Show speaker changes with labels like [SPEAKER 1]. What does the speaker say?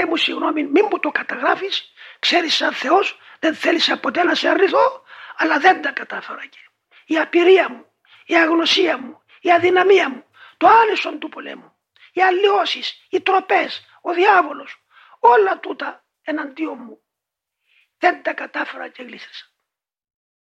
[SPEAKER 1] Κύριε μου συγγνώμη μην μου το καταγράφεις, ξέρεις σαν Θεός δεν θέλεις ποτέ να σε αρνηθώ, αλλά δεν τα κατάφερα και Η απειρία μου, η αγνωσία μου, η αδυναμία μου, το άνεσον του πολέμου, οι αλλοιώσεις, οι τροπές, ο διάβολος, όλα τούτα εναντίον μου. Δεν τα κατάφερα και γλίστησα.